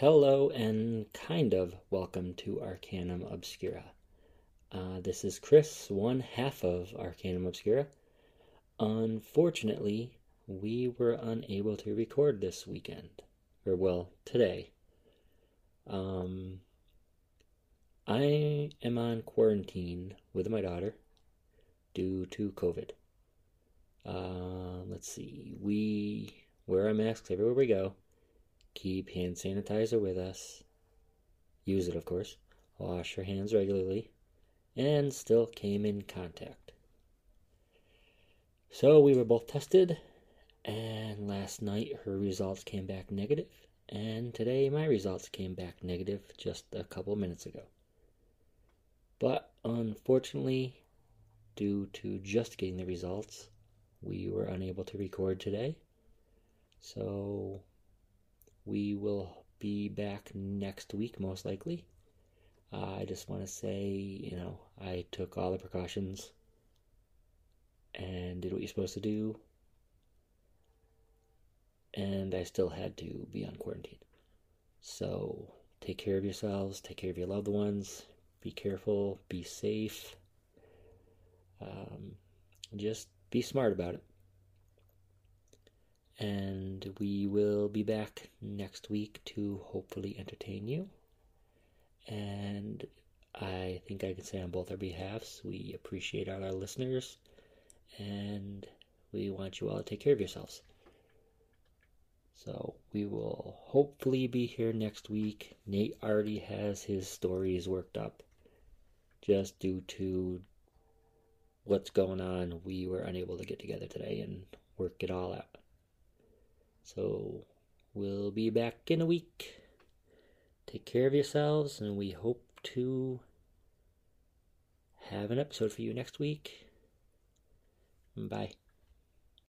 Hello and kind of welcome to Arcanum Obscura. Uh, this is Chris, one half of Arcanum Obscura. Unfortunately, we were unable to record this weekend, or well, today. Um, I am on quarantine with my daughter due to COVID. Uh, let's see, we wear our masks everywhere we go Keep hand sanitizer with us. Use it, of course. Wash your hands regularly. And still came in contact. So we were both tested, and last night her results came back negative, and today my results came back negative just a couple minutes ago. But unfortunately, due to just getting the results, we were unable to record today. So we will be back next week, most likely. Uh, I just want to say, you know, I took all the precautions and did what you're supposed to do. And I still had to be on quarantine. So take care of yourselves, take care of your loved ones, be careful, be safe. Um, just be smart about it and we will be back next week to hopefully entertain you. And I think I can say on both our behalfs, we appreciate all our listeners and we want you all to take care of yourselves. So we will hopefully be here next week. Nate already has his stories worked up. Just due to what's going on, we were unable to get together today and work it all out. So we'll be back in a week. Take care of yourselves, and we hope to have an episode for you next week. Bye.